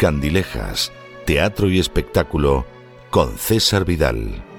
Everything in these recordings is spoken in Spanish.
Candilejas, Teatro y Espectáculo con César Vidal.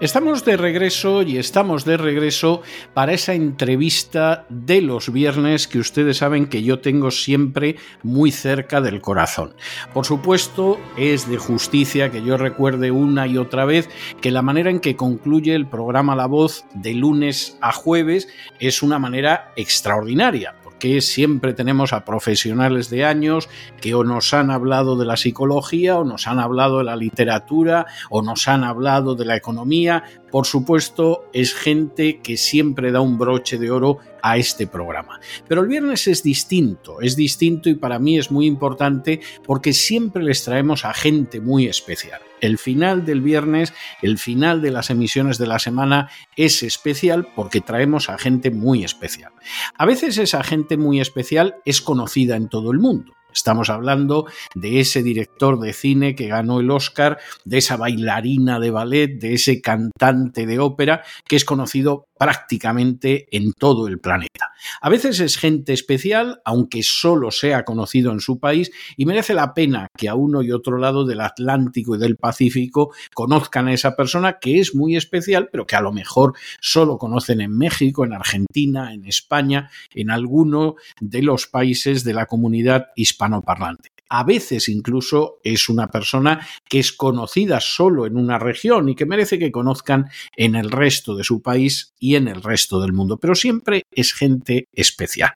Estamos de regreso y estamos de regreso para esa entrevista de los viernes que ustedes saben que yo tengo siempre muy cerca del corazón. Por supuesto, es de justicia que yo recuerde una y otra vez que la manera en que concluye el programa La Voz de lunes a jueves es una manera extraordinaria que siempre tenemos a profesionales de años que o nos han hablado de la psicología o nos han hablado de la literatura o nos han hablado de la economía. Por supuesto, es gente que siempre da un broche de oro a este programa. Pero el viernes es distinto, es distinto y para mí es muy importante porque siempre les traemos a gente muy especial. El final del viernes, el final de las emisiones de la semana es especial porque traemos a gente muy especial. A veces esa gente muy especial es conocida en todo el mundo. Estamos hablando de ese director de cine que ganó el Oscar, de esa bailarina de ballet, de ese cantante de ópera que es conocido prácticamente en todo el planeta. A veces es gente especial, aunque solo sea conocido en su país, y merece la pena que a uno y otro lado del Atlántico y del Pacífico conozcan a esa persona que es muy especial, pero que a lo mejor solo conocen en México, en Argentina, en España, en alguno de los países de la comunidad hispanoparlante a veces incluso es una persona que es conocida solo en una región y que merece que conozcan en el resto de su país y en el resto del mundo, pero siempre es gente especial.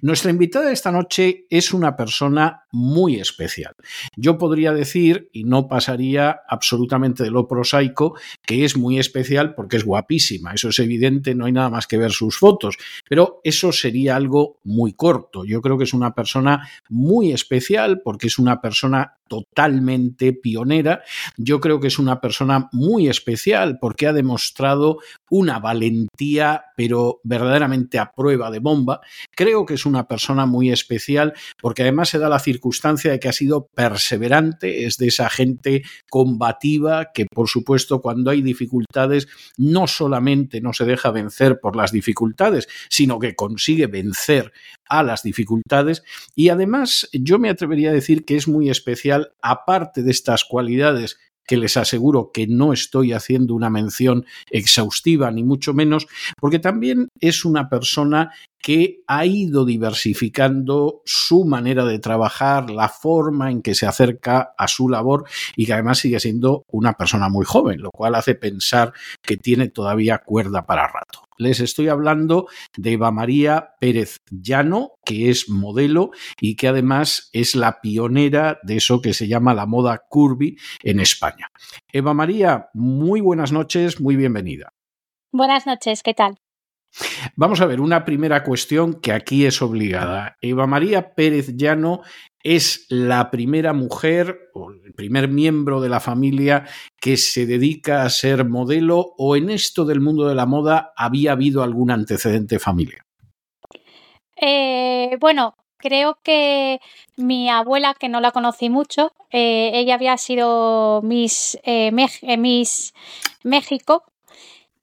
Nuestra invitada de esta noche es una persona muy especial. Yo podría decir, y no pasaría absolutamente de lo prosaico, que es muy especial porque es guapísima, eso es evidente, no hay nada más que ver sus fotos, pero eso sería algo muy corto. Yo creo que es una persona muy especial porque es una persona totalmente pionera. Yo creo que es una persona muy especial porque ha demostrado una valentía, pero verdaderamente a prueba de bomba. Creo que es una persona muy especial porque además se da la circunstancia de que ha sido perseverante, es de esa gente combativa que por supuesto cuando hay dificultades no solamente no se deja vencer por las dificultades, sino que consigue vencer a las dificultades y además yo me atrevería a decir que es muy especial aparte de estas cualidades que les aseguro que no estoy haciendo una mención exhaustiva, ni mucho menos, porque también es una persona que ha ido diversificando su manera de trabajar, la forma en que se acerca a su labor y que además sigue siendo una persona muy joven, lo cual hace pensar que tiene todavía cuerda para rato. Les estoy hablando de Eva María Pérez Llano, que es modelo y que además es la pionera de eso que se llama la moda curvy en España. Eva María, muy buenas noches, muy bienvenida. Buenas noches, ¿qué tal? Vamos a ver, una primera cuestión que aquí es obligada. Eva María Pérez Llano es la primera mujer o el primer miembro de la familia que se dedica a ser modelo o en esto del mundo de la moda había habido algún antecedente familiar. Eh, bueno, creo que mi abuela, que no la conocí mucho, eh, ella había sido Miss, eh, Miss México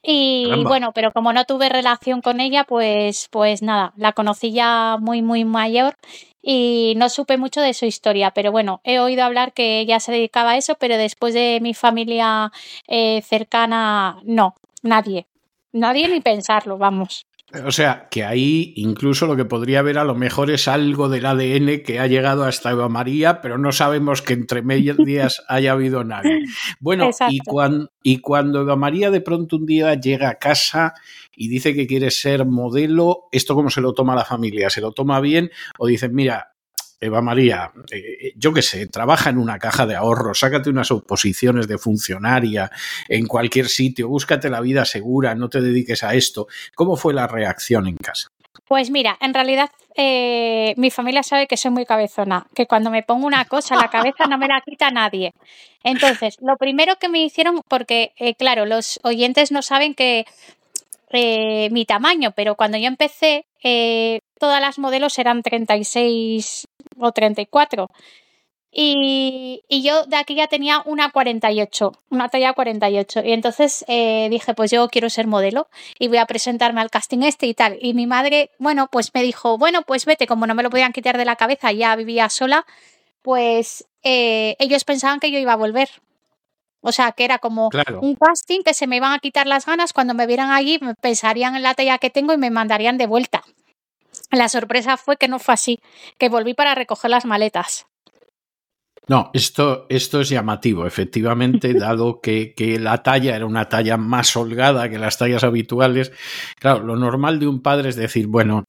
y bueno, pero como no tuve relación con ella, pues, pues nada, la conocí ya muy, muy mayor y no supe mucho de su historia, pero bueno, he oído hablar que ella se dedicaba a eso, pero después de mi familia eh, cercana, no, nadie, nadie ni pensarlo, vamos. O sea, que ahí incluso lo que podría haber a lo mejor es algo del ADN que ha llegado hasta Eva María, pero no sabemos que entre medias haya habido nadie. Bueno, y cuando, y cuando Eva María de pronto un día llega a casa y dice que quiere ser modelo, ¿esto cómo se lo toma la familia? ¿Se lo toma bien o dicen, mira, Eva María, eh, yo qué sé, trabaja en una caja de ahorros, sácate unas oposiciones de funcionaria en cualquier sitio, búscate la vida segura, no te dediques a esto. ¿Cómo fue la reacción en casa? Pues mira, en realidad eh, mi familia sabe que soy muy cabezona, que cuando me pongo una cosa en la cabeza no me la quita nadie. Entonces, lo primero que me hicieron, porque eh, claro, los oyentes no saben que mi tamaño, pero cuando yo empecé, todas las modelos eran 36 o 34. Y, y yo de aquí ya tenía una 48, una talla 48. Y entonces eh, dije, pues yo quiero ser modelo y voy a presentarme al casting este y tal. Y mi madre, bueno, pues me dijo, bueno, pues vete, como no me lo podían quitar de la cabeza, ya vivía sola, pues eh, ellos pensaban que yo iba a volver. O sea, que era como un casting que se me iban a quitar las ganas cuando me vieran allí, pensarían en la talla que tengo y me mandarían de vuelta. La sorpresa fue que no fue así, que volví para recoger las maletas. No, esto, esto es llamativo, efectivamente, dado que, que, la talla era una talla más holgada que las tallas habituales. Claro, lo normal de un padre es decir, bueno,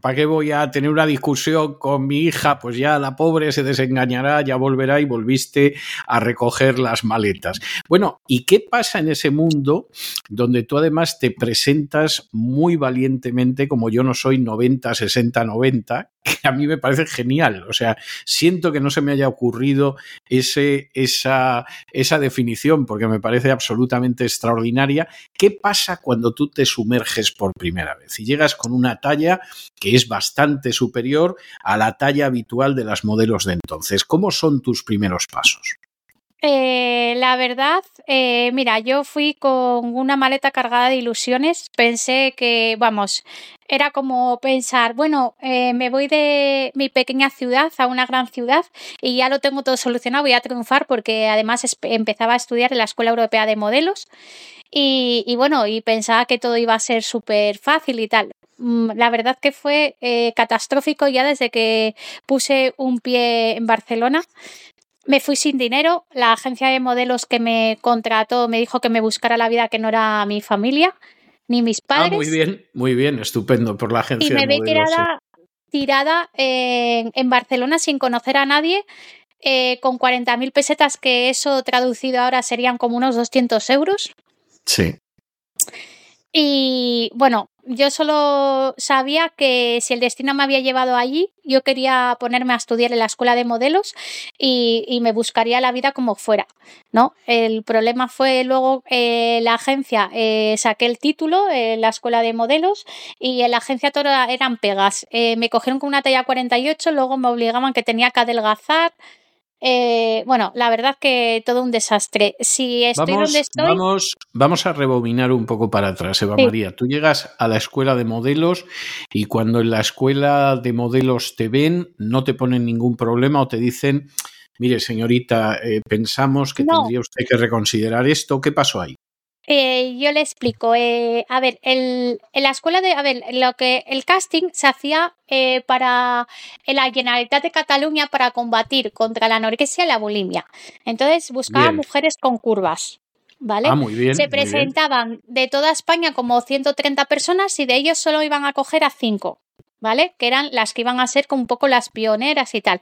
¿Para qué voy a tener una discusión con mi hija? Pues ya la pobre se desengañará, ya volverá y volviste a recoger las maletas. Bueno, ¿y qué pasa en ese mundo donde tú además te presentas muy valientemente como yo no soy 90, 60, 90? Que a mí me parece genial. O sea, siento que no se me haya ocurrido ese, esa, esa definición porque me parece absolutamente extraordinaria. ¿Qué pasa cuando tú te sumerges por primera vez y llegas con una talla que es bastante superior a la talla habitual de las modelos de entonces. ¿Cómo son tus primeros pasos? Eh, la verdad, eh, mira, yo fui con una maleta cargada de ilusiones. Pensé que, vamos, era como pensar, bueno, eh, me voy de mi pequeña ciudad a una gran ciudad y ya lo tengo todo solucionado, voy a triunfar porque además empezaba a estudiar en la Escuela Europea de Modelos y, y bueno, y pensaba que todo iba a ser súper fácil y tal. Mm, la verdad que fue eh, catastrófico ya desde que puse un pie en Barcelona. Me fui sin dinero, la agencia de modelos que me contrató me dijo que me buscara la vida que no era mi familia, ni mis ah, padres. muy bien, muy bien, estupendo por la agencia. Y me ve tirada, tirada en, Barcelona sin conocer a nadie, eh, con 40.000 pesetas, que eso traducido ahora serían como unos 200 euros. Sí. Y bueno, yo solo sabía que si el destino me había llevado allí, yo quería ponerme a estudiar en la escuela de modelos y, me buscaría la vida como fuera, ¿no? El problema fue luego eh, la agencia, eh, saqué el título en la escuela de modelos y en la agencia todo eran pegas. Eh, me cogieron con una talla 48, luego me obligaban que tenía que adelgazar, eh, bueno, la verdad que todo un desastre. Si estoy vamos, donde estoy. Vamos, vamos a rebobinar un poco para atrás, Eva María. Tú llegas a la escuela de modelos y cuando en la escuela de modelos te ven, no te ponen ningún problema o te dicen. Mire, señorita, eh, pensamos que tendría usted que reconsiderar esto. ¿Qué pasó ahí? Eh, yo le explico. Eh, a ver, el, en la escuela de. A ver, lo que el casting se hacía eh, para la Generalitat de Cataluña para combatir contra la anorexia y la bulimia. Entonces buscaba mujeres con curvas. ¿Vale? Ah, muy bien, se presentaban de toda España como 130 personas y de ellos solo iban a coger a 5. ¿Vale? Que eran las que iban a ser como un poco las pioneras y tal.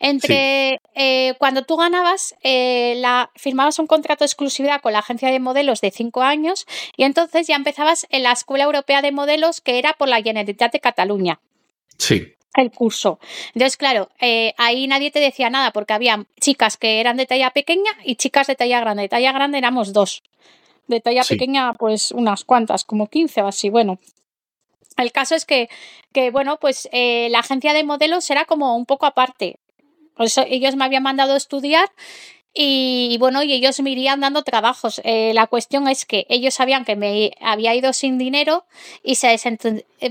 Entre eh, cuando tú ganabas, eh, la, firmabas un contrato de exclusividad con la agencia de modelos de cinco años y entonces ya empezabas en la Escuela Europea de Modelos que era por la Generalitat de Cataluña. Sí. El curso. Entonces, claro, eh, ahí nadie te decía nada porque había chicas que eran de talla pequeña y chicas de talla grande. De talla grande éramos dos. De talla pequeña, pues unas cuantas, como 15 o así. Bueno, el caso es que, que bueno, pues eh, la agencia de modelos era como un poco aparte. ellos me habían mandado a estudiar Y, bueno, y ellos me irían dando trabajos. Eh, la cuestión es que ellos sabían que me había ido sin dinero y se desentú, eh,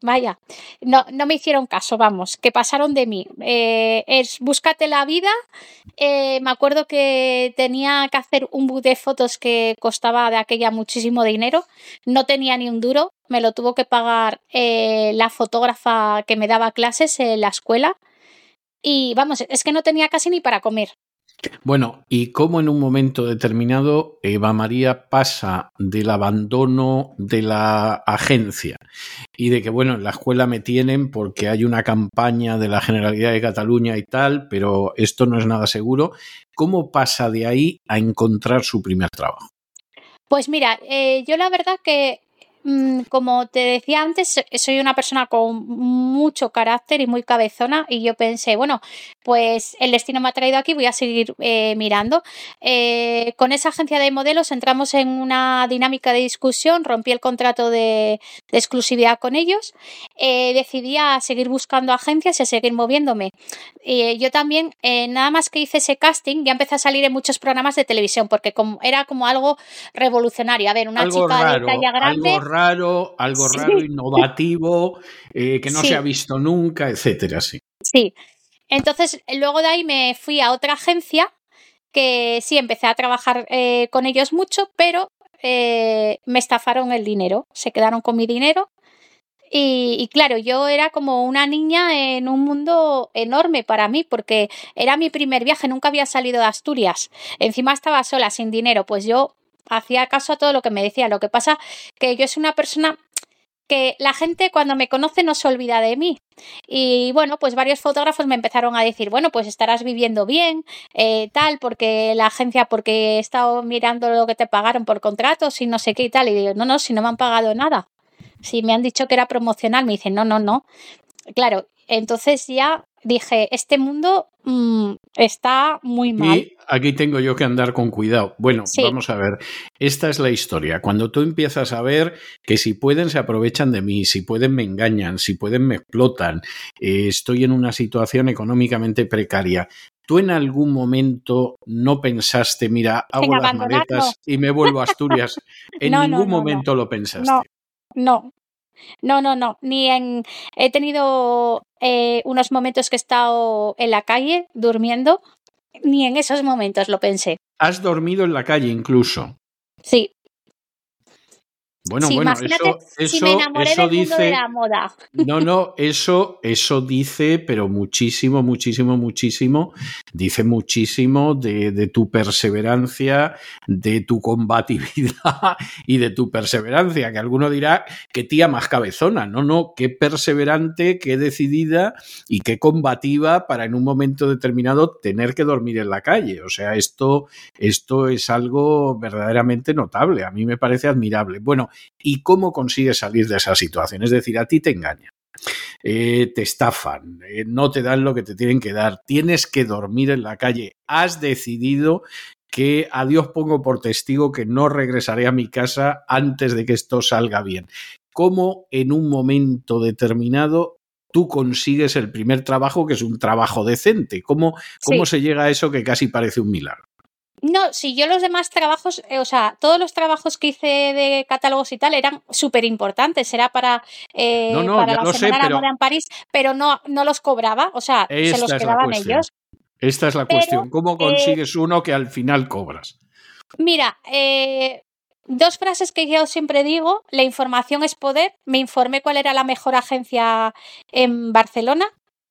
vaya, no, no me hicieron caso, vamos, que pasaron de mí. Es búscate la vida. me acuerdo que tenía que hacer un book de fotos que costaba de aquella muchísimo dinero. No tenía ni un duro. Me lo tuvo que pagar la fotógrafa que me daba clases en la escuela. Y vamos, es que no tenía casi ni para comer. Bueno, ¿y cómo en un momento determinado Eva María pasa del abandono de la agencia y de que, bueno, en la escuela me tienen porque hay una campaña de la Generalidad de Cataluña y tal, pero esto no es nada seguro? ¿Cómo pasa de ahí a encontrar su primer trabajo? Pues mira, eh, yo la verdad que como te decía antes, soy una persona con mucho carácter y muy cabezona y yo pensé, bueno, pues el destino me ha traído aquí, voy a seguir eh, mirando. Eh, con esa agencia de modelos entramos en una dinámica de discusión, rompí el contrato de, exclusividad con ellos, eh, decidí a seguir buscando agencias y a seguir moviéndome. yo también, nada más que hice ese casting, ya empecé a salir en muchos programas de televisión porque como, era como algo revolucionario. A ver, una chica de talla grande raro, algo raro, innovativo, que no se ha visto nunca, etcétera, sí. Sí. Entonces, luego de ahí me fui a otra agencia que sí empecé a trabajar eh, con ellos mucho, pero eh, me estafaron el dinero, se quedaron con mi dinero. Y, y, claro, yo era como una niña en un mundo enorme para mí, porque era mi primer viaje, nunca había salido de Asturias. Encima estaba sola, sin dinero, pues yo hacía caso a todo lo que me decía. Lo que pasa que yo soy una persona que la gente cuando me conoce no se olvida de mí. Y bueno, pues varios fotógrafos me empezaron a decir, bueno, pues estarás viviendo bien, eh, tal, porque la agencia, porque he estado mirando lo que te pagaron por contratos y no sé qué y tal. Y digo, no, no, si no me han pagado nada. Si me han dicho que era promocional, me dicen, no, no, no. Claro, entonces ya dije, este mundo mm, está muy mal. Y aquí tengo yo que andar con cuidado. Bueno, vamos a ver, esta es la historia. Cuando tú empiezas a ver que si pueden se aprovechan de mí, si pueden me engañan, si pueden me explotan, eh, estoy en una situación económicamente precaria. ¿Tú en algún momento no pensaste, mira, hago las maletas y me vuelvo a Asturias? En ningún momento lo pensaste. No, no, no, no, ni en... He tenido eh, unos momentos que he estado en la calle durmiendo, ni en esos momentos lo pensé. ¿Has dormido en la calle incluso? Sí. Bueno, bueno, eso, eso, dice. No, no, eso, eso dice, pero muchísimo, muchísimo, muchísimo. Dice muchísimo de, de, tu perseverancia, de tu combatividad y de tu perseverancia. Que alguno dirá que tía más cabezona. No, no, qué perseverante, qué decidida y qué combativa para en un momento determinado tener que dormir en la calle. O sea, esto, esto es algo verdaderamente notable. A mí me parece admirable. Bueno, y cómo consigues salir de esa situación. Es decir, a ti te engañan. Eh, te estafan, eh, no te dan lo que te tienen que dar, tienes que dormir en la calle, has decidido que a Dios pongo por testigo que no regresaré a mi casa antes de que esto salga bien. ¿Cómo en un momento determinado tú consigues el primer trabajo que es un trabajo decente? ¿Cómo, cómo se llega a eso que casi parece un milagro? No, si yo los demás trabajos, eh, o sea, todos los trabajos que hice de catálogos y tal eran súper importantes. Era para, eh, para la Semana Moda en París, pero no, no los cobraba, o sea, se los quedaban ellos. Esta es la cuestión. ¿Cómo eh, consigues uno que al final cobras? Mira, dos frases que yo siempre digo: la información es poder. Me informé cuál era la mejor agencia en Barcelona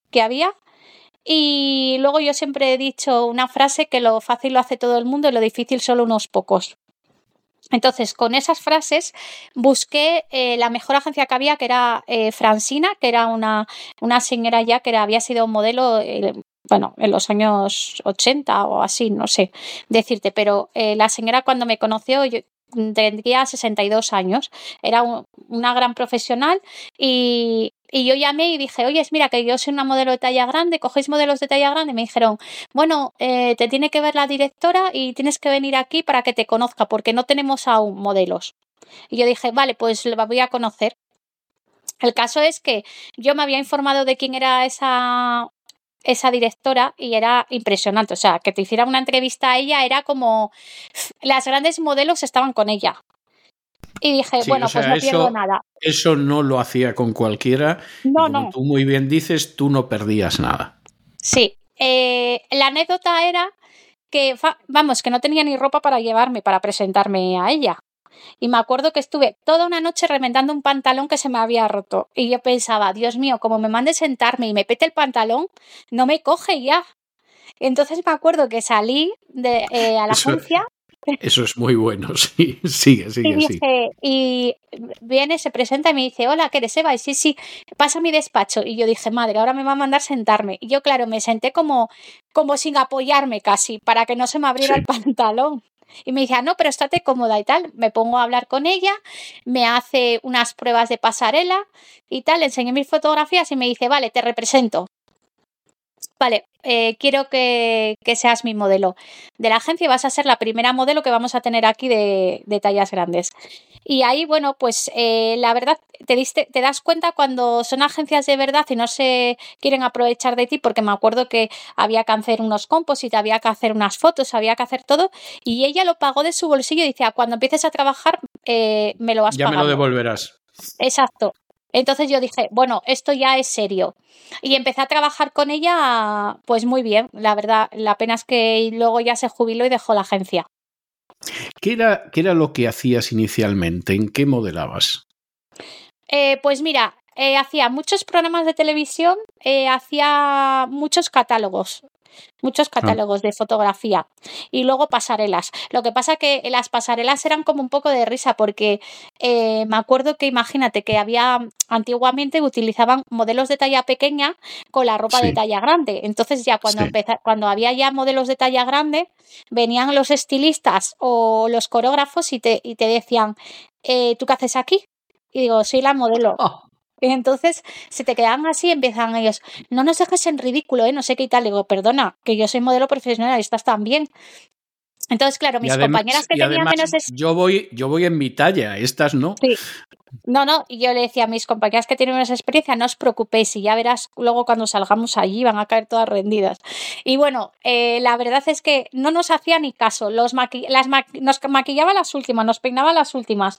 que había y luego yo siempre he dicho una frase que lo fácil lo hace todo el mundo y lo difícil solo unos pocos. Entonces, con esas frases busqué eh, la mejor agencia que había, que era eh, Francina, que era una, una señora ya que había sido modelo, eh, bueno, en los años 80 o así, no sé decirte, pero la señora cuando me conoció, yo, tendría 62 años, era una gran profesional y, y yo llamé y dije, oye, mira, que yo soy una modelo de talla grande, cogéis modelos de talla grande. Y me dijeron, bueno, eh, te tiene que ver la directora y tienes que venir aquí para que te conozca, porque no tenemos aún modelos. Y yo dije, vale, pues la voy a conocer. El caso es que yo me había informado de quién era esa esa directora y era impresionante. O sea, que te hiciera una entrevista a ella era como las grandes modelos estaban con ella. Y dije, bueno, pues no pierdo nada. Eso no lo hacía con cualquiera. No, no. Tú muy bien dices, tú no perdías nada. Sí. Eh, la anécdota era que, vamos, que no tenía ni ropa para llevarme, para presentarme a ella. Y me acuerdo que estuve toda una noche remendando un pantalón que se me había roto. Y yo pensaba, Dios mío, como me mande sentarme y me pete el pantalón, no me coge ya. Entonces me acuerdo que salí de, eh, a la agencia eso es muy bueno, sí. Sigue, sigue, y Y viene, se presenta y me dice, hola, ¿qué eres Eva? Y sí, sí, pasa a mi despacho. Y yo dije, madre, ahora me va a mandar sentarme. Y yo, claro, me senté como, como sin apoyarme casi, para que no se me abriera el pantalón. Y me dice, ah, no, pero estate cómoda y tal. Me pongo a hablar con ella, me hace unas pruebas de pasarela y tal, le enseñé mis fotografías y me dice, vale, te represento vale, eh, quiero que, seas mi modelo de la agencia y vas a ser la primera modelo que vamos a tener aquí de, tallas grandes. Y ahí, bueno, pues eh, la verdad, te, diste, te das cuenta cuando son agencias de verdad y no se quieren aprovechar de ti, porque me acuerdo que había que hacer unos composites, había que hacer unas fotos, había que hacer todo, y ella lo pagó de su bolsillo y decía, ah, cuando empieces a trabajar, eh, me lo vas a Ya me lo devolverás. Exacto. Entonces yo dije, bueno, esto ya es serio. Y empecé a trabajar con ella, pues muy bien, la verdad. La pena es que luego ya se jubiló y dejó la agencia. ¿Qué era, qué era lo que hacías inicialmente? ¿En qué modelabas? Eh, pues mira, eh, hacía muchos programas de televisión, eh, hacía muchos catálogos muchos ah. catálogos de fotografía y luego pasarelas. Lo que pasa que las pasarelas eran como un poco de risa porque eh, me acuerdo que imagínate que había antiguamente utilizaban modelos de talla pequeña con la ropa de talla grande. Entonces ya cuando cuando había ya modelos de talla grande venían los estilistas o los coreógrafos y te, y te decían eh, ¿tú qué haces aquí? Y digo, soy la modelo. Oh. Y entonces, si te quedan así, empiezan ellos, no nos dejes en ridículo, ¿eh? No sé qué y tal. digo, perdona, que yo soy modelo profesional y estás también. Entonces, claro, mis compañeras que tenían menos. Yo voy, yo voy en mi talla, estas no. Sí. No, no, y yo le decía a mis compañeras que tienen menos experiencia, no os preocupéis y ya verás luego cuando salgamos allí van a caer todas rendidas. Y bueno, eh, la verdad es que no nos hacía ni caso, los las nos maquillaba las últimas, nos peinaba las últimas.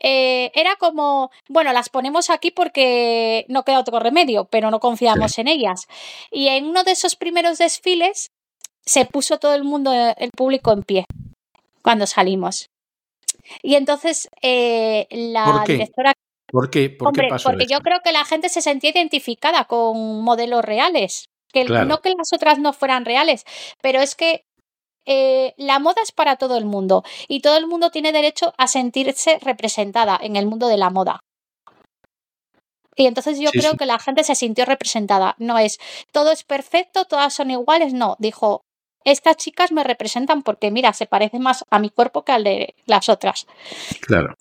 Eh, era como, bueno, las ponemos aquí porque no queda otro remedio, pero no confiamos en ellas. Y en uno de esos primeros desfiles se puso todo el mundo, el público en pie cuando salimos. Y entonces eh, la directora... ¿Por qué? ¿Por Hombre, qué pasó porque yo creo que la gente se sentía identificada con modelos reales. Que no que las otras no fueran reales, pero es que eh, la moda es para todo el mundo y todo el mundo tiene derecho a sentirse representada en el mundo de la moda. Y entonces yo creo que la gente se sintió representada. No es todo es perfecto, todas son iguales, no. Dijo, estas chicas me representan porque, mira, se parece más a mi cuerpo que al de las otras. Claro.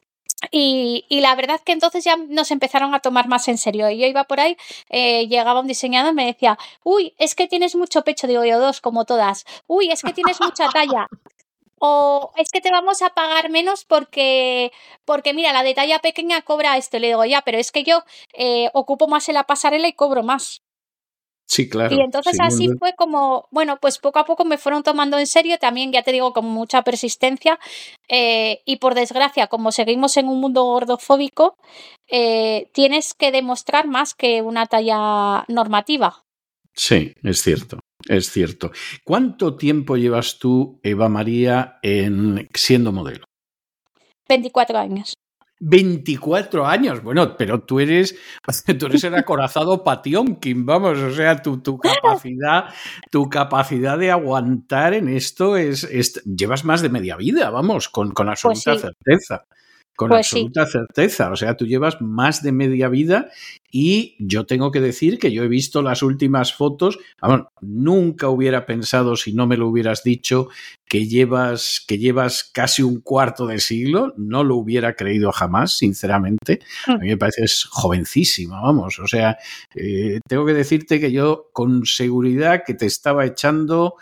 Y, la verdad que entonces ya nos empezaron a tomar más en serio. Y yo iba por ahí, eh, llegaba un diseñador y me decía, uy, es que tienes mucho pecho, digo yo dos, como todas. Uy, es que tienes mucha talla. O es que te vamos a pagar menos porque, porque mira, la de talla pequeña cobra esto. Le digo, ya, pero es que yo eh, ocupo más en la pasarela y cobro más. Sí, claro. Y entonces así fue como, bueno, pues poco a poco me fueron tomando en serio, también ya te digo, con mucha persistencia. Eh, y por desgracia, como seguimos en un mundo gordofóbico, eh, tienes que demostrar más que una talla normativa. Sí, es cierto, es cierto. ¿Cuánto tiempo llevas tú, Eva María, en siendo modelo? 24 años. 24 años. Bueno, pero tú eres, tú eres el acorazado Patiomkin, vamos, o sea, tu, tu, capacidad, tu capacidad de aguantar en esto es, llevas más de media vida, vamos, con, con pues absoluta certeza. Con pues absoluta certeza. O sea, tú llevas más de media vida y yo tengo que decir que yo he visto las últimas fotos. nunca hubiera pensado, si no me lo hubieras dicho, que llevas, que llevas casi un cuarto de siglo. No lo hubiera creído jamás, sinceramente. A mí me pareces jovencísima, vamos. O sea, eh, tengo que decirte que yo con seguridad que te estaba echando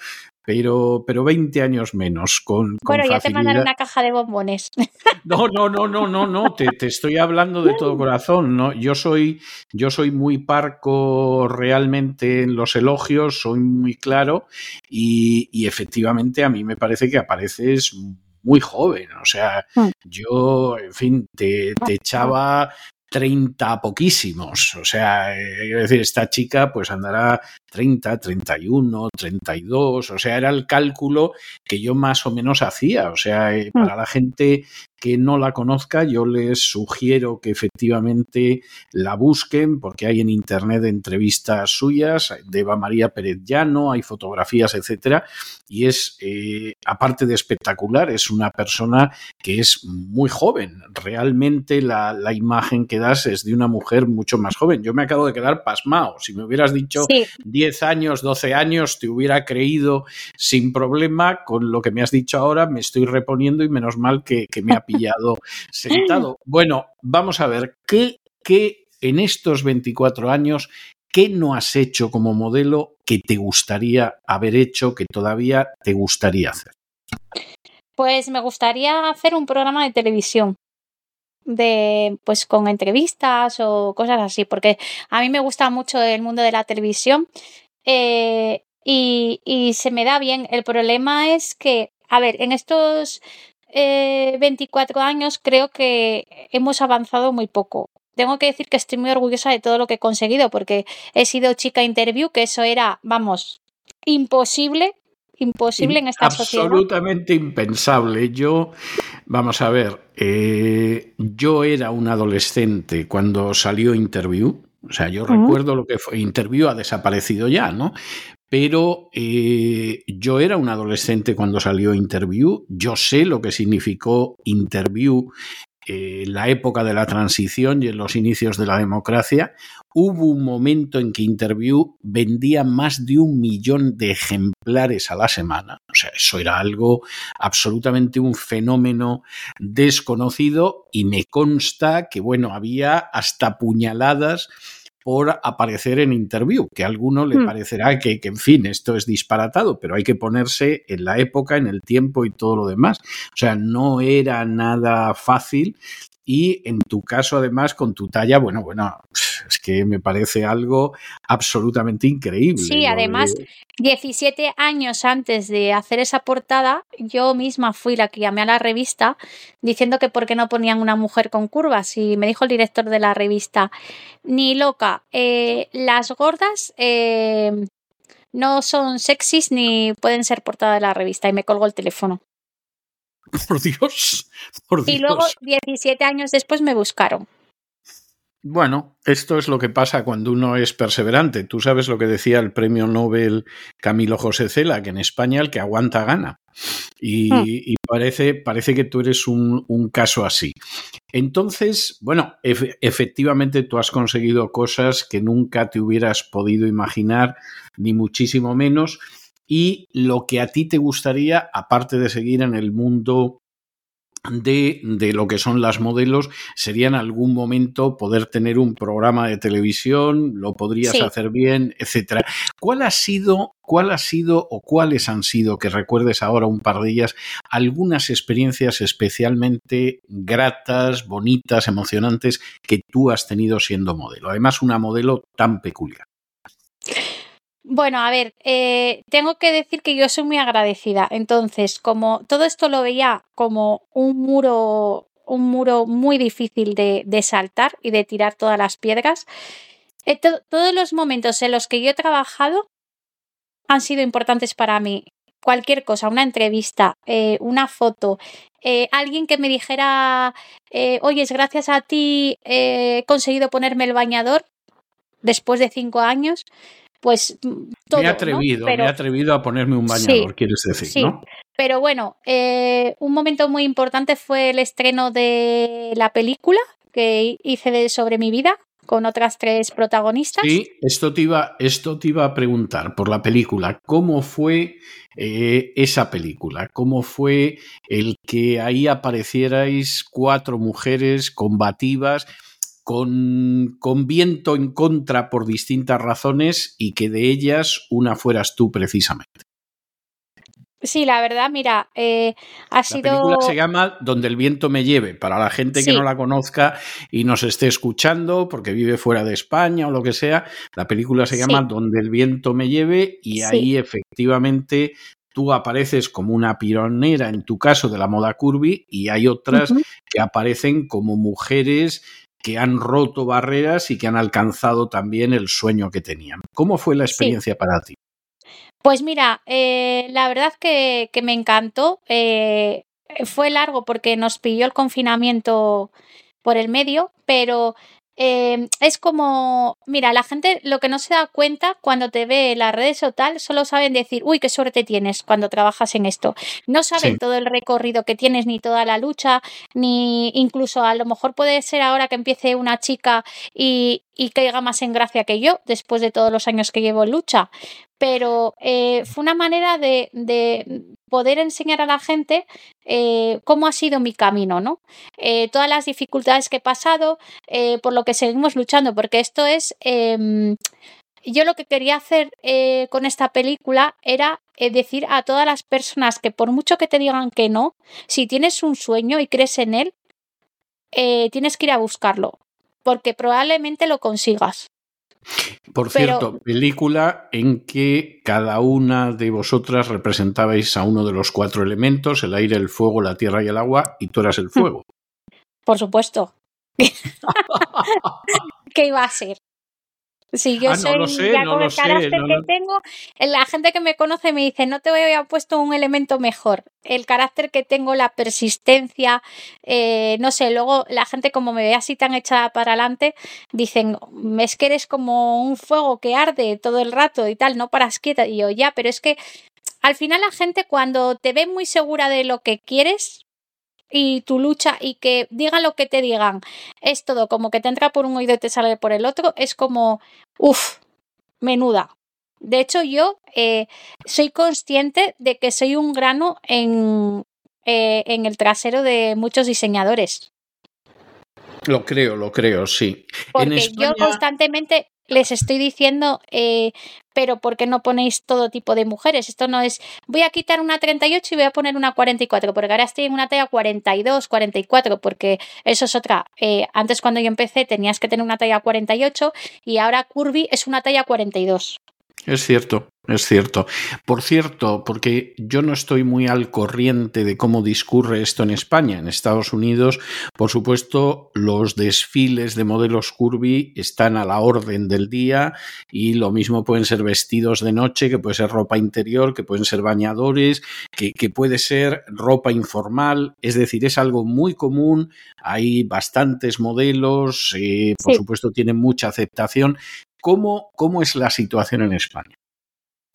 pero, pero 20 años menos. Con, bueno, ya te mandaré una caja de bombones. No, no, no, no, no, no, te, te, estoy hablando de todo corazón. ¿no? Yo, soy, yo soy muy parco realmente en los elogios, soy muy claro y, y efectivamente a mí me parece que apareces muy joven. O sea, mm. yo, en fin, te, te echaba 30 poquísimos. O sea, eh, quiero decir, esta chica pues andará 30, 31, 32. O sea, era el cálculo que yo más o menos hacía. O sea, eh, mm. para la gente que no la conozca, yo les sugiero que efectivamente la busquen porque hay en internet entrevistas suyas de Eva María Pérez Llano, hay fotografías, etcétera, y es eh, aparte de espectacular, es una persona que es muy joven. Realmente la, la, imagen que das es de una mujer mucho más joven. Yo me acabo de quedar pasmado. Si me hubieras dicho 10 años, 12 años, te hubiera creído sin problema. Con lo que me has dicho ahora, me estoy reponiendo y menos mal que, que me ha pillado sentado. Bueno, vamos a ver, ¿qué, qué en estos 24 años, qué no has hecho como modelo que te gustaría haber hecho, que todavía te gustaría hacer? Pues me gustaría hacer un programa de televisión de pues con entrevistas o cosas así porque a mí me gusta mucho el mundo de la televisión eh, y, y, se me da bien el problema es que a ver en estos 24 eh, años creo que hemos avanzado muy poco. Tengo que decir que estoy muy orgullosa de todo lo que he conseguido porque he sido chica interview, que eso era, vamos, imposible, imposible en esta sociedad. Absolutamente impensable. Yo, vamos a ver, eh, yo era un adolescente cuando salió Interview. O sea, yo recuerdo lo que fue. Interview ha desaparecido ya, ¿no? pero eh, yo era un adolescente cuando salió Interview, yo sé lo que significó Interview eh, la época de la transición y en los inicios de la democracia, hubo un momento en que Interview vendía más de un millón de ejemplares a la semana. O sea, eso era algo absolutamente un fenómeno desconocido y me consta que, bueno, había hasta puñaladas por aparecer en interview, que a alguno le hmm. parecerá que, que, en fin, esto es disparatado, pero hay que ponerse en la época, en el tiempo y todo lo demás. O sea, no era nada fácil y en tu caso además con tu talla, bueno, bueno, es que me parece algo absolutamente increíble. Sí, además, 17 años antes de hacer esa portada, yo misma fui la que llamé a la revista diciendo que por qué no ponían una mujer con curvas y me dijo el director de la revista, ni loca, eh, las gordas... Eh, no son sexys ni pueden ser portada de la revista y me colgó el teléfono. Por Dios, por Dios. Y luego, 17 años después, me buscaron. Bueno, esto es lo que pasa cuando uno es perseverante. Tú sabes lo que decía el premio Nobel Camilo José Cela, que en España el que aguanta gana. Y, hmm. parece, parece, que tú eres un, un caso así. Entonces, bueno, efectivamente tú has conseguido cosas que nunca te hubieras podido imaginar, ni muchísimo menos y lo que a ti te gustaría, aparte de seguir en el mundo de, de, lo que son las modelos, sería en algún momento poder tener un programa de televisión, lo podrías hacer bien, etcétera. ¿Cuál ha sido, cuál ha sido o cuáles han sido, que recuerdes ahora un par de ellas, algunas experiencias especialmente gratas, bonitas, emocionantes que tú has tenido siendo modelo? Además, una modelo tan peculiar. Bueno, a ver, eh, tengo que decir que yo soy muy agradecida. Entonces, como todo esto lo veía como un muro, un muro muy difícil de, saltar y de tirar todas las piedras, eh, todos los momentos en los que yo he trabajado han sido importantes para mí. Cualquier cosa, una entrevista, eh, una foto, alguien que me dijera, oye, es gracias a ti he conseguido ponerme el bañador después de cinco años pues todo. Me he atrevido, me he atrevido a ponerme un bañador, quieres decir, sí. ¿no? Pero bueno, eh, un momento muy importante fue el estreno de la película que hice sobre mi vida con otras tres protagonistas. Sí, esto te iba, esto te iba a preguntar por la película. ¿Cómo fue eh, esa película? ¿Cómo fue el que ahí aparecierais cuatro mujeres combativas? Con, con, viento en contra por distintas razones y que de ellas una fueras tú precisamente. Sí, la verdad, mira, eh, ha sido. La película se llama Donde el viento me lleve. Para la gente que no la conozca y nos esté escuchando, porque vive fuera de España o lo que sea, la película se llama Donde el viento me lleve y ahí efectivamente tú apareces como una pionera en tu caso de la moda curvy y hay otras que aparecen como mujeres que han roto barreras y que han alcanzado también el sueño que tenían. ¿Cómo fue la experiencia para ti? Pues mira, eh, la verdad que, me encantó. Eh, fue largo porque nos pilló el confinamiento por el medio, pero Em, es como, mira, la gente lo que no se da cuenta cuando te ve en las redes o tal, solo saben decir, uy, qué suerte tienes cuando trabajas en esto. No saben todo el recorrido que tienes, ni toda la lucha, ni incluso a lo mejor puede ser ahora que empiece una chica y, y caiga más en gracia que yo, después de todos los años que llevo en lucha pero eh, fue una manera de, poder enseñar a la gente eh, cómo ha sido mi camino, ¿no? Eh, todas las dificultades que he pasado, por lo que seguimos luchando, porque esto es... Em, yo lo que quería hacer con esta película era decir a todas las personas que por mucho que te digan que no, si tienes un sueño y crees en él, tienes que ir a buscarlo, porque probablemente lo consigas. Por cierto, película en que cada una de vosotras representabais a uno de los cuatro elementos, el aire, el fuego, la tierra y el agua, y tú eras el fuego. Por supuesto. ¿Qué iba a ser? Si yo ah, soy ya con el carácter que tengo, la gente que me conoce me dice, no te voy a puesto un elemento mejor. El carácter que tengo, la persistencia, eh, no sé, luego la gente como me ve así tan echada para adelante, dicen, es que eres como un fuego que arde todo el rato y tal, no paras quieta. Y yo, ya, pero es que al final la gente cuando te ve muy segura de lo que quieres, y tu lucha y que digan lo que te digan, es todo como que te entra por un oído y te sale por el otro, es como, uff, menuda. De hecho, yo eh, soy consciente de que soy un grano en, eh, en el trasero de muchos diseñadores. Lo creo, lo creo, sí. Porque yo constantemente les estoy diciendo, eh, pero ¿por qué no ponéis todo tipo de mujeres? Esto no es, voy a quitar una 38 y voy a poner una 44, porque ahora estoy en una talla 42, 44, porque eso es otra. Eh, antes cuando yo empecé tenías que tener una talla 48 y ahora Curvy es una talla 42. Es cierto, es cierto. Por cierto, porque yo no estoy muy al corriente de cómo discurre esto en España. En Estados Unidos, por supuesto, los desfiles de modelos curvy están a la orden del día y lo mismo pueden ser vestidos de noche, que puede ser ropa interior, que pueden ser bañadores, que, puede ser ropa informal. Es decir, es algo muy común. Hay bastantes modelos, eh, por supuesto, tienen mucha aceptación, ¿Cómo, cómo es la situación en España?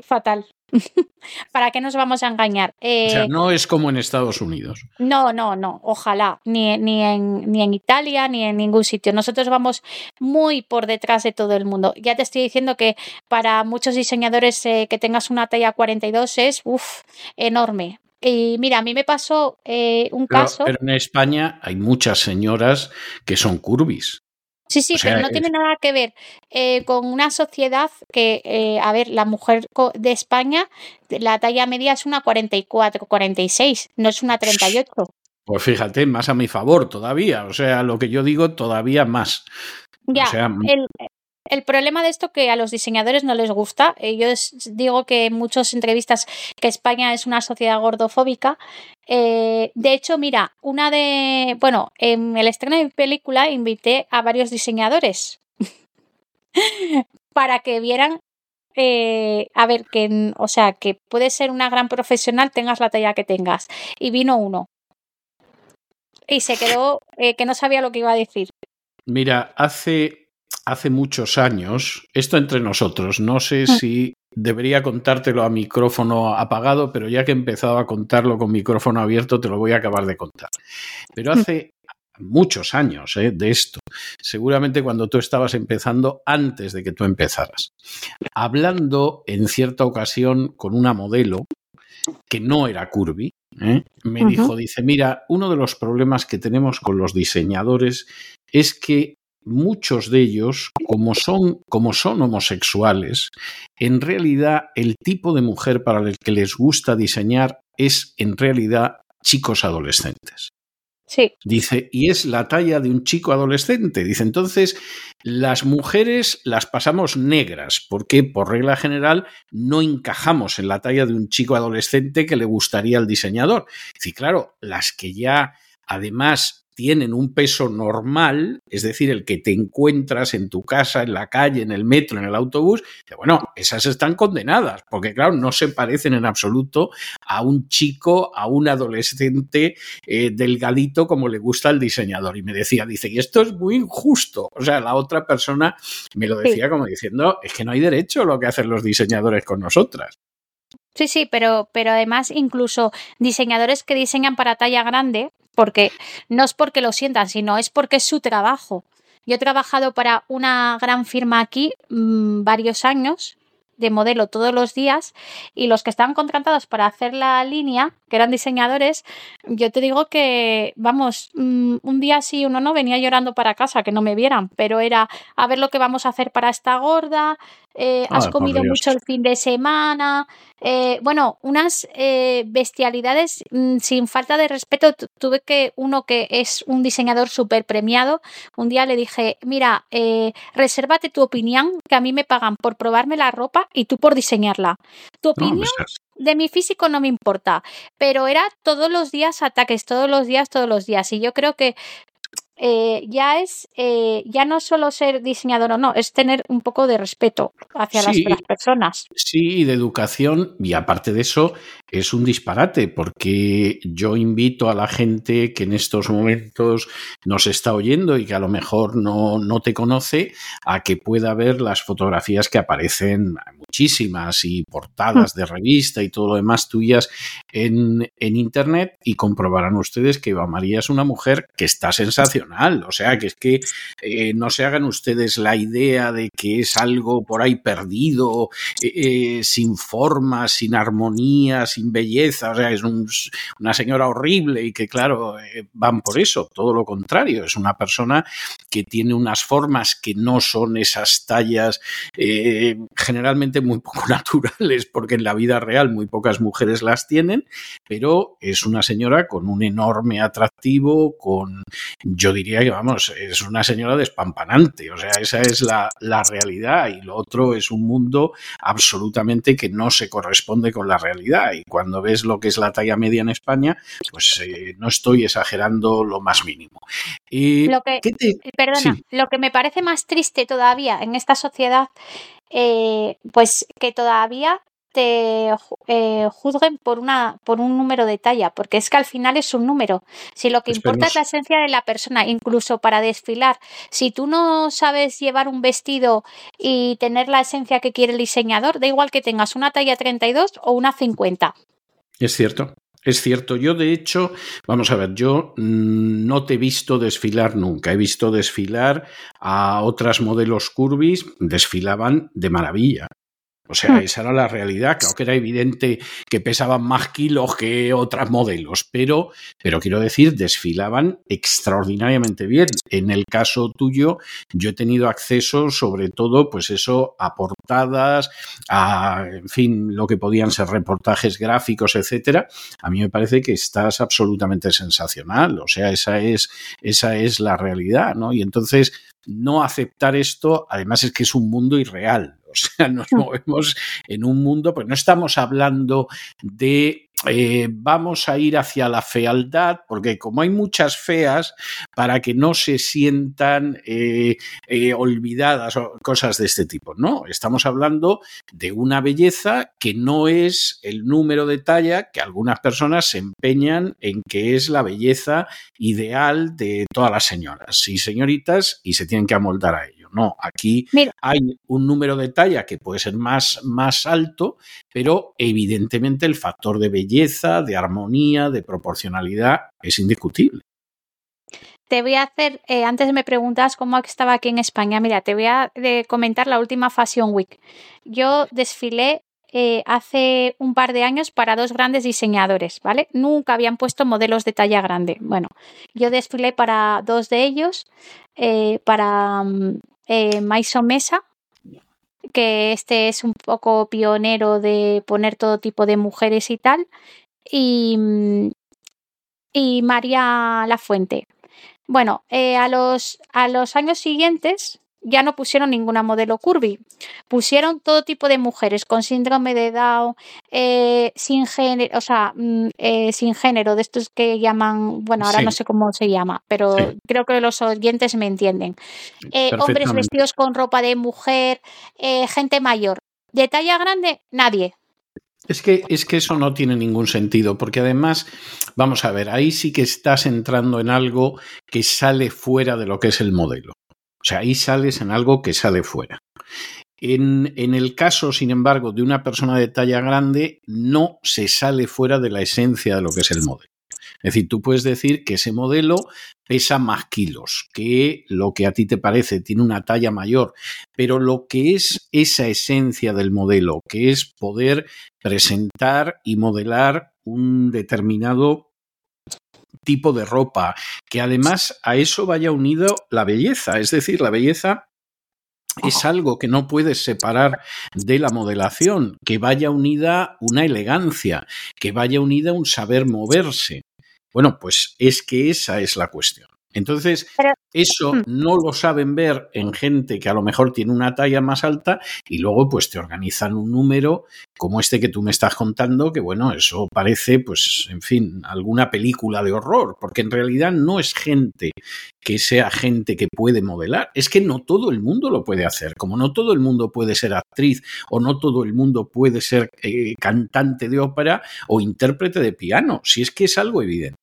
Fatal. ¿Para qué nos vamos a engañar? o sea, eh, no es como en Estados Unidos. No, no, no, ojalá, ni, ni, en, ni en Italia ni en ningún sitio. Nosotros vamos muy por detrás de todo el mundo. Ya te estoy diciendo que para muchos diseñadores eh, que tengas una talla 42 es uf, enorme. Y mira, a mí me pasó eh, un caso. Pero en España hay muchas señoras que son curvis. Sí, sí, pero no tiene nada que ver eh, con una sociedad que, eh, a ver, la mujer de España, la talla media es una 44, 46, no es una 38. Pues fíjate, más a mi favor todavía, o sea, lo que yo digo todavía más. Ya, el, el problema de esto que a los diseñadores no les gusta, eh, yo digo que en muchas entrevistas que España es una sociedad gordofóbica. Eh, de hecho, mira, una de, bueno, en el estreno de mi película invité a varios diseñadores para que vieran eh, a ver, que, o sea, que puedes ser una gran profesional, tengas la talla que tengas. Y vino uno. Y se quedó que no sabía lo que iba a decir. Mira, hace hace muchos años, esto entre nosotros, no sé mm. si debería contártelo a micrófono apagado, pero ya que he empezado a contarlo con micrófono abierto, te lo voy a acabar de contar. Pero mm. hace muchos años ¿eh? de esto, seguramente cuando tú estabas empezando, antes de que tú empezaras, hablando en cierta ocasión con una modelo que no era curvy, ¿eh? me dijo, dice, mira, uno de los problemas que tenemos con los diseñadores es que muchos de ellos, como son, como son homosexuales, en realidad el tipo de mujer para el que les gusta diseñar es en realidad chicos adolescentes. Sí. Dice, y es la talla de un chico adolescente. Dice, entonces, las mujeres las pasamos negras, porque por regla general no encajamos en la talla de un chico adolescente que le gustaría al diseñador. Dice, claro, las que ya además tienen un peso normal, es decir, el que te encuentras en tu casa, en la calle, en el metro, en el autobús, bueno, esas están condenadas, porque claro, no se parecen en absoluto a un chico, a un adolescente eh, delgadito como le gusta al diseñador. Y me decía, dice, y esto es muy injusto. O sea, la otra persona me lo decía como diciendo, es que no hay derecho a lo que hacen los diseñadores con nosotras. Sí, sí, pero, pero además incluso diseñadores que diseñan para talla grande, porque no es porque lo sientan, sino es porque es su trabajo. Yo he trabajado para una gran firma aquí mmm, varios años de modelo todos los días y los que estaban contratados para hacer la línea, que eran diseñadores, yo te digo que, vamos, mm, un día sí, uno no, venía llorando para casa, que no me vieran, pero era a ver lo que vamos a hacer para esta gorda, eh, has comido mucho el fin de semana, eh, bueno, unas eh, bestialidades mm, sin falta de respeto. Tuve que uno que es un diseñador súper premiado, un día le dije, mira, resérvate tu opinión, que a mí me pagan por probarme la ropa y tú por diseñarla. Tu opinión de mi físico no me importa, pero era todos los días ataques, todos los días, todos los días. Y yo creo que eh, ya es, eh, ya no solo ser diseñador o no, es tener un poco de respeto hacia las, las, personas. Sí, y de educación, y aparte de eso, es un disparate, porque yo invito a la gente que en estos momentos nos está oyendo y que a lo mejor no, no te conoce, a que pueda ver las fotografías que aparecen, muchísimas, y portadas de revista y todo lo demás tuyas en, en Internet, y comprobarán ustedes que Eva María es una mujer que está sensacional o sea, que es que eh, no se hagan ustedes la idea de que es algo por ahí perdido, eh, eh, sin forma, sin armonía, sin belleza. O sea, es una señora horrible y que, claro, van por eso. Todo lo contrario, es una persona que tiene unas formas que no son esas tallas generalmente muy poco naturales, porque en la vida real muy pocas mujeres las tienen, pero es una señora con un enorme atractivo, con, yo diría que, vamos, es una señora despampanante, o sea, esa es la, realidad. Y lo otro es un mundo absolutamente que no se corresponde con la realidad. Y cuando ves lo que es la talla media en España, pues eh, no estoy exagerando lo más mínimo. Y lo que, Perdona, lo que me parece más triste todavía en esta sociedad eh, pues que todavía te eh, juzguen por una por un número de talla, porque es que al final es un número. Si lo que importa es la esencia de la persona, incluso para desfilar, si tú no sabes llevar un vestido y tener la esencia que quiere el diseñador, da igual que tengas una talla 32 o una 50. Es cierto. Es cierto, yo de hecho, vamos a ver, yo no te he visto desfilar nunca, he visto desfilar a otras modelos curvis, desfilaban de maravilla. O sea, hmm. esa era la realidad. Claro que era evidente que pesaban más kilos que otras modelos, pero, pero quiero decir, desfilaban extraordinariamente bien. En el caso tuyo, yo he tenido acceso sobre todo, pues eso, a portadas, a, en fin, lo que podían ser reportajes gráficos, etcétera. A mí me parece que estás absolutamente sensacional. O sea, esa es, esa es la realidad, ¿no? Y entonces, no aceptar esto, además es que es un mundo irreal. O sea, nos movemos en un mundo, pues no estamos hablando de eh, vamos a ir hacia la fealdad, porque como hay muchas feas, para que no se sientan eh, eh, olvidadas o cosas de este tipo. No, estamos hablando de una belleza que no es el número de talla que algunas personas se empeñan en que es la belleza ideal de todas las señoras y señoritas y se tienen que amoldar a ello. No, aquí hay un número de talla que puede ser más, más alto, pero evidentemente el factor de belleza, de armonía, de proporcionalidad es indiscutible. Te voy a hacer, eh, antes me preguntas cómo estaba aquí en España, mira, te voy a comentar la última Fashion Week. Yo desfilé eh, hace un par de años para dos grandes diseñadores, ¿vale? Nunca habían puesto modelos de talla grande. Bueno, yo desfilé para dos de ellos, eh, para mm, eh, Maison Mesa, que este es un poco pionero de poner todo tipo de mujeres y tal, y, mm, y María Lafuente. Bueno, a, los, a los años siguientes ya no pusieron ninguna modelo curvy. Pusieron todo tipo de mujeres con síndrome de Down, eh, sin género, o sea, mm, eh, sin género, de estos que llaman, bueno, ahora no sé cómo se llama, pero creo que los oyentes me entienden. Eh, hombres vestidos con ropa de mujer, gente mayor. De talla grande, nadie. Es que, es que eso no tiene ningún sentido, porque además, vamos a ver, ahí sí que estás entrando en algo que sale fuera de lo que es el modelo. O sea, ahí sales en algo que sale fuera. En, en, el caso, sin embargo, de una persona de talla grande, no se sale fuera de la esencia de lo que es el modelo. Es decir, tú puedes decir que ese modelo pesa más kilos, que lo que a ti te parece tiene una talla mayor, pero lo que es esa esencia del modelo, que es poder presentar y modelar un determinado tipo de ropa, que además a eso vaya unido la belleza, es decir, la belleza es algo que no puedes separar de la modelación, que vaya unida una elegancia, que vaya unida un saber moverse. Bueno, pues es que esa es la cuestión. Entonces, eso hmm. no lo saben ver en gente que a lo mejor tiene una talla más alta y luego pues te organizan un número como este que tú me estás contando, que bueno, eso parece pues, en fin, alguna película de horror, porque en realidad no es gente que sea gente que puede modelar, es que no todo el mundo lo puede hacer, como no todo el mundo puede ser actriz o no todo el mundo puede ser eh, cantante de ópera o intérprete de piano, si es que es algo evidente.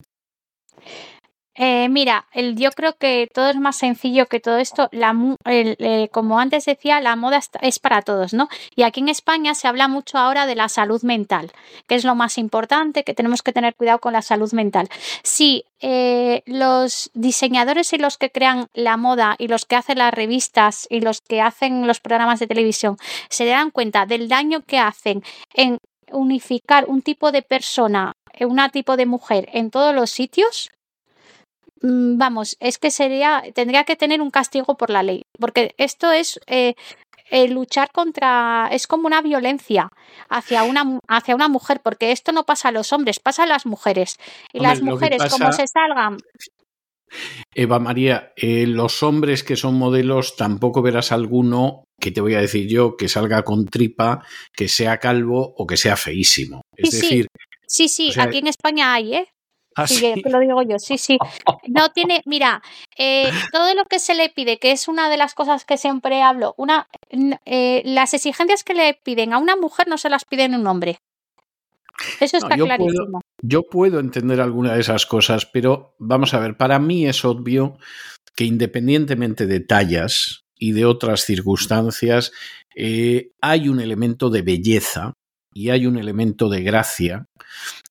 Eh, mira, el, yo creo que todo es más sencillo que todo esto. La, eh, como antes decía, la moda es para todos, ¿no? Y aquí en España se habla mucho ahora de la salud mental, que es lo más importante, que tenemos que tener cuidado con la salud mental. Si eh, los diseñadores y los que crean la moda y los que hacen las revistas y los que hacen los programas de televisión se dan cuenta del daño que hacen en unificar un tipo de persona, un tipo de mujer en todos los sitios, vamos, es que sería, tendría que tener un castigo por la ley, porque esto es eh, eh, luchar contra, es como una violencia hacia una, hacia una mujer, porque esto no pasa a los hombres, pasa a las mujeres. Y las mujeres, como se salgan. Eva María, eh, los hombres que son modelos, tampoco verás alguno que te voy a decir yo que salga con tripa, que sea calvo o que sea feísimo. Es decir, Sí, sí, aquí en España hay, ¿eh? Ah, sí, lo digo yo, sí, sí. No tiene, mira, eh, todo lo que se le pide, que es una de las cosas que siempre hablo, una, eh, las exigencias que le piden a una mujer no se las piden a un hombre. Eso está clarísimo. yo puedo entender alguna de esas cosas, pero vamos a ver, para mí es obvio que independientemente de tallas y de otras circunstancias, eh, hay un elemento de belleza y hay un elemento de gracia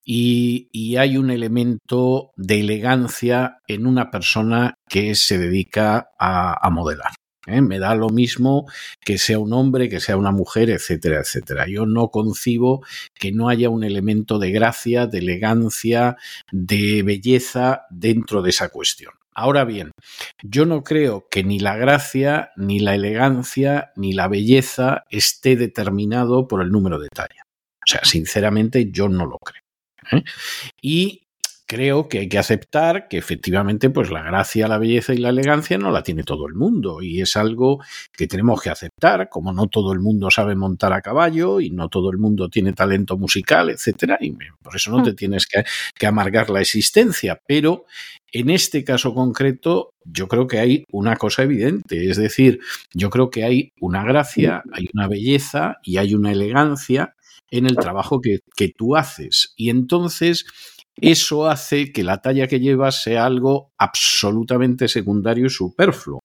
y, hay un elemento de elegancia en una persona que se dedica a, modelar. ¿eh? Me da lo mismo que sea un hombre, que sea una mujer, etcétera, etcétera. Yo no concibo que no haya un elemento de gracia, de elegancia, de belleza dentro de esa cuestión. Ahora bien, yo no creo que ni la gracia, ni la elegancia, ni la belleza esté determinado por el número de talla. O sea, sinceramente yo no lo creo. ¿eh? Y creo que hay que aceptar que efectivamente pues la gracia, la belleza y la elegancia no la tiene todo el mundo y es algo que tenemos que aceptar, como no todo el mundo sabe montar a caballo y no todo el mundo tiene talento musical, etcétera, y por eso no te hmm. tienes que, que amargar la existencia, pero en este caso concreto yo creo que hay una cosa evidente, es decir, yo creo que hay una gracia, hay una belleza y hay una elegancia en el trabajo que, que tú haces. Y entonces eso hace que la talla que llevas sea algo absolutamente secundario y superfluo,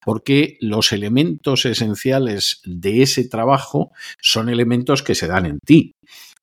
porque los elementos esenciales de ese trabajo son elementos que se dan en ti.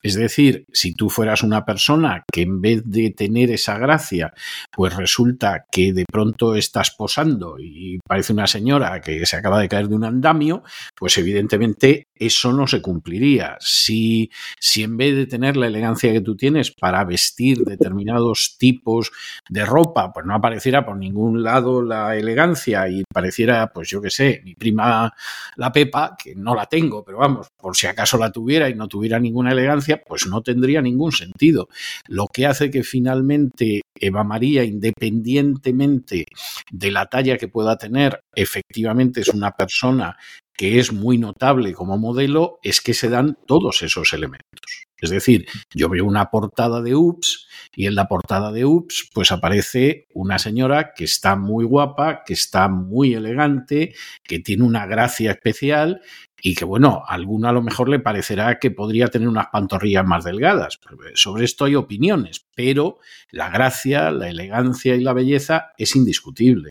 Es decir, si tú fueras una persona que en vez de tener esa gracia, pues resulta que de pronto estás posando y parece una señora que se acaba de caer de un andamio, pues evidentemente eso no se cumpliría. Si, si en vez de tener la elegancia que tú tienes para vestir determinados tipos de ropa, pues no apareciera por ningún lado la elegancia y pareciera, pues yo qué sé, mi prima la Pepa, que no la tengo, pero vamos, por si acaso la tuviera y no tuviera ninguna elegancia, pues no tendría ningún sentido. Lo que hace que finalmente Eva María, independientemente de la talla que pueda tener, efectivamente es una persona que es muy notable como modelo, es que se dan todos esos elementos. Es decir, yo veo una portada de UPS y en la portada de UPS pues aparece una señora que está muy guapa, que está muy elegante, que tiene una gracia especial y que bueno, a alguno a lo mejor le parecerá que podría tener unas pantorrillas más delgadas. Sobre esto hay opiniones, pero la gracia, la elegancia y la belleza es indiscutible.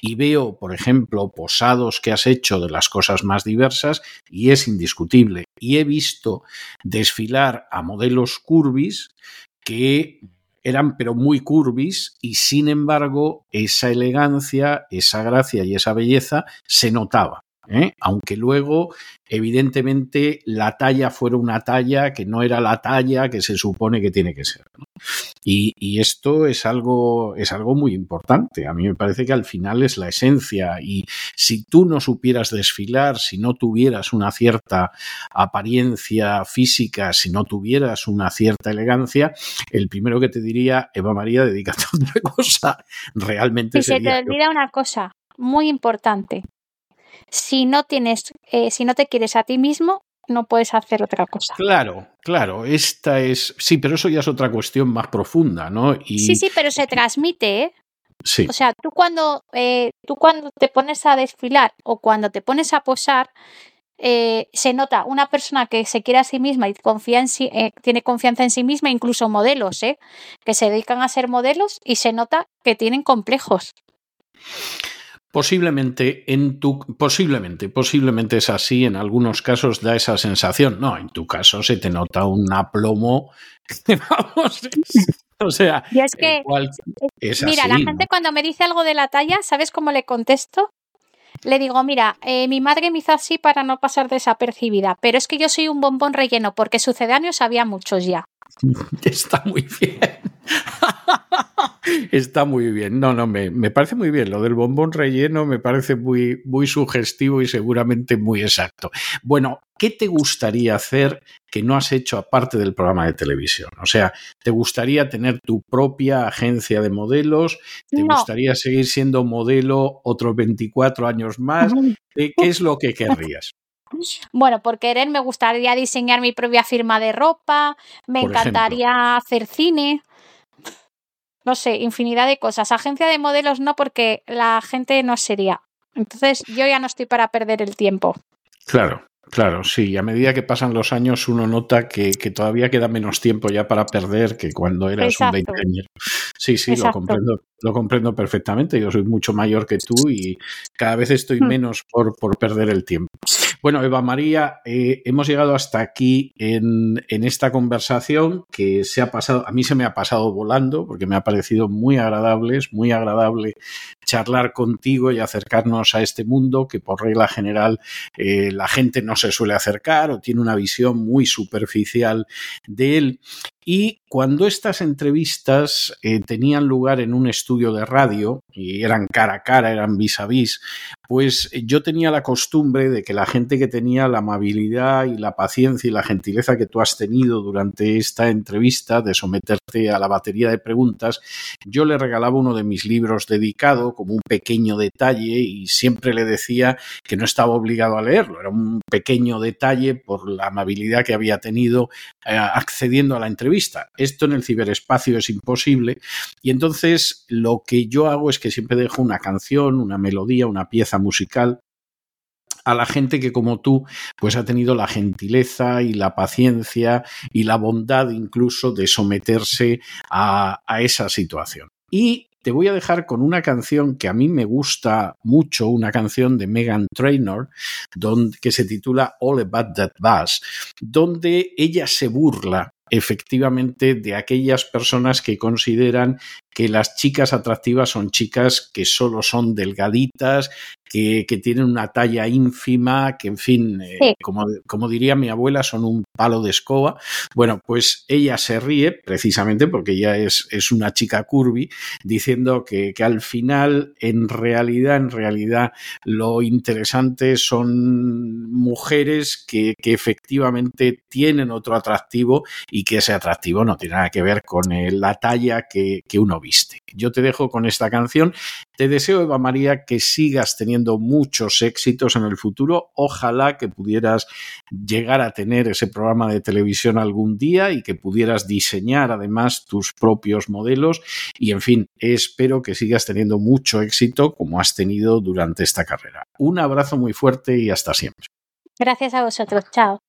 Y veo, por ejemplo, posados que has hecho de las cosas más diversas y es indiscutible. Y he visto desfilar a modelos curvis que eran pero muy curvis y sin embargo esa elegancia, esa gracia y esa belleza se notaba. ¿Eh? aunque luego evidentemente la talla fuera una talla que no era la talla que se supone que tiene que ser. Y, esto es algo, es algo muy importante. A mí me parece que al final es la esencia y si tú no supieras desfilar, si no tuvieras una cierta apariencia física, si no tuvieras una cierta elegancia, el primero que te diría, Eva María, dedícate a otra cosa. Realmente... Y se te olvida una cosa muy importante si no tienes, eh, si no te quieres a ti mismo, no puedes hacer otra cosa. Claro, claro, esta es, sí, pero eso ya es otra cuestión más profunda, ¿no? Y... Sí, sí, pero se transmite, ¿eh? Sí. O sea, tú cuando, eh, tú cuando te pones a desfilar o cuando te pones a posar, eh, se nota una persona que se quiere a sí misma y confía en sí, tiene confianza en sí misma, incluso modelos, ¿eh? que se dedican a ser modelos y se nota que tienen complejos. Posiblemente en tu posiblemente, posiblemente es así, en algunos casos da esa sensación. No, en tu caso se te nota un aplomo. Vamos, o sea, es que mira, la gente cuando me dice algo de la talla, ¿sabes cómo le contesto? Le digo, mira, eh, mi madre me hizo así para no pasar desapercibida, pero es que yo soy un bombón relleno porque sucedáneos había muchos ya. Está muy bien. Está muy bien. No, no, me, me, parece muy bien. Lo del bombón relleno me parece muy, muy sugestivo y seguramente muy exacto. Bueno, ¿qué te gustaría hacer que no has hecho aparte del programa de televisión? O sea, ¿te gustaría tener tu propia agencia de modelos? ¿Te gustaría seguir siendo modelo otros 24 años más? ¿Qué es lo que querrías? Bueno, por querer me gustaría diseñar mi propia firma de ropa, me encantaría hacer cine, no sé, infinidad de cosas. Agencia de modelos no, porque la gente no sería. Entonces yo ya no estoy para perder el tiempo. Claro, Claro, sí, a medida que pasan los años uno nota que, todavía queda menos tiempo ya para perder que cuando eras un veinteañero. Sí, sí, lo comprendo, lo comprendo perfectamente. Yo soy mucho mayor que tú y cada vez estoy hmm. menos por, por perder el tiempo. Bueno, Eva María, eh, hemos llegado hasta aquí en, en, esta conversación que se ha pasado, a mí se me ha pasado volando porque me ha parecido muy agradable, es muy agradable charlar contigo y acercarnos a este mundo que por regla general eh, la gente no se suele acercar o tiene una visión muy superficial de él. Y cuando estas entrevistas eh, tenían lugar en un estudio de radio y eran cara a cara, eran vis a vis, pues yo tenía la costumbre de que la gente que tenía la amabilidad y la paciencia y la gentileza que tú has tenido durante esta entrevista de someterte a la batería de preguntas, yo le regalaba uno de mis libros dedicado como un pequeño detalle y siempre le decía que no estaba obligado a leerlo, era un pequeño detalle por la amabilidad que había tenido eh, accediendo a la entrevista esto en el ciberespacio es imposible y entonces lo que yo hago es que siempre dejo una canción, una melodía, una pieza musical a la gente que como tú pues ha tenido la gentileza y la paciencia y la bondad incluso de someterse a, esa situación. Y te voy a dejar con una canción que a mí me gusta mucho, una canción de Megan Trainor, que se titula All About That Bass, donde ella se burla efectivamente de aquellas personas que consideran que las chicas atractivas son chicas que solo son delgaditas, que, tienen una talla ínfima, que en fin, eh, como, como, diría mi abuela, son un palo de escoba. Bueno, pues ella se ríe precisamente porque ella es, es una chica curvy, diciendo que, que, al final, en realidad, en realidad, lo interesante son mujeres que, que efectivamente tienen otro atractivo y que ese atractivo no tiene nada que ver con eh, la talla que, que uno viste. Yo te dejo con esta canción. Te deseo, Eva María, que sigas teniendo muchos éxitos en el futuro. Ojalá que pudieras llegar a tener ese programa de televisión algún día y que pudieras diseñar además tus propios modelos. Y en fin, espero que sigas teniendo mucho éxito como has tenido durante esta carrera. Un abrazo muy fuerte y hasta siempre. Gracias a vosotros, chao.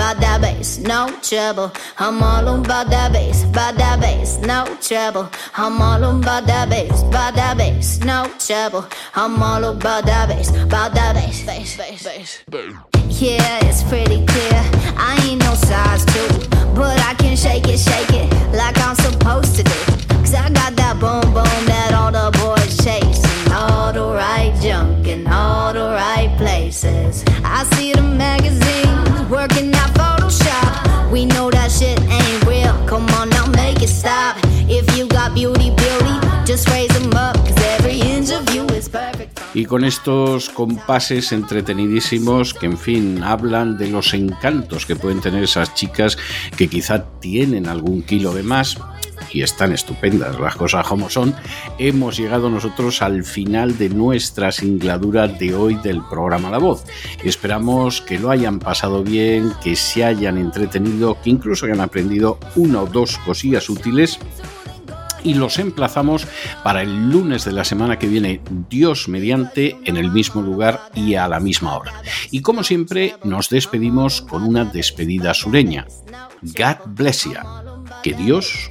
About that bass, no trouble. I'm all about that bass, about that bass, no trouble. I'm all about that bass, about that bass, no trouble. I'm all about that bass, about that bass, bass, bass, bass. Yeah, it's pretty clear. I ain't no size two, but I can shake it, shake it like I'm supposed to do. Cause I got that boom boom that all the boys chase. All the right junk in all the right places. I see the magazines Y con estos compases entretenidísimos que, en fin, hablan de los encantos que pueden tener esas chicas que quizá tienen algún kilo de más, y están estupendas las cosas como son, hemos llegado nosotros al final de nuestra singladura de hoy del programa La Voz. Esperamos que lo hayan pasado bien, que se hayan entretenido, que incluso hayan aprendido una o dos cosillas útiles y los emplazamos para el lunes de la semana que viene, Dios mediante, en el mismo lugar y a la misma hora. Y como siempre, nos despedimos con una despedida sureña. God bless you. Que Dios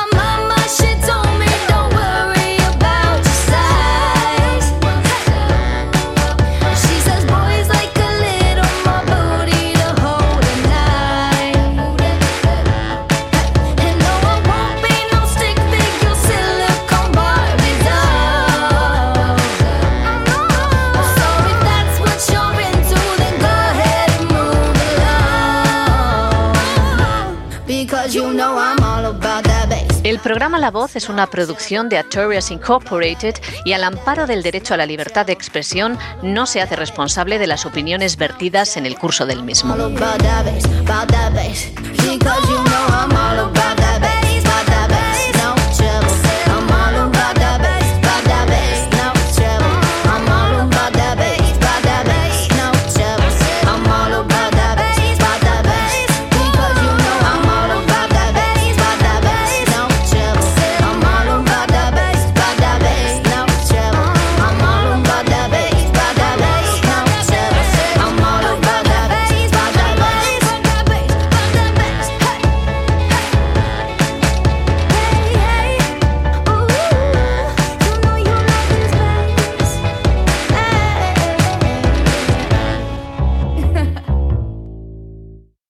programa La Voz es una producción de Artorias Incorporated y al amparo del derecho a la libertad de expresión no se hace responsable de las opiniones vertidas en el curso del mismo.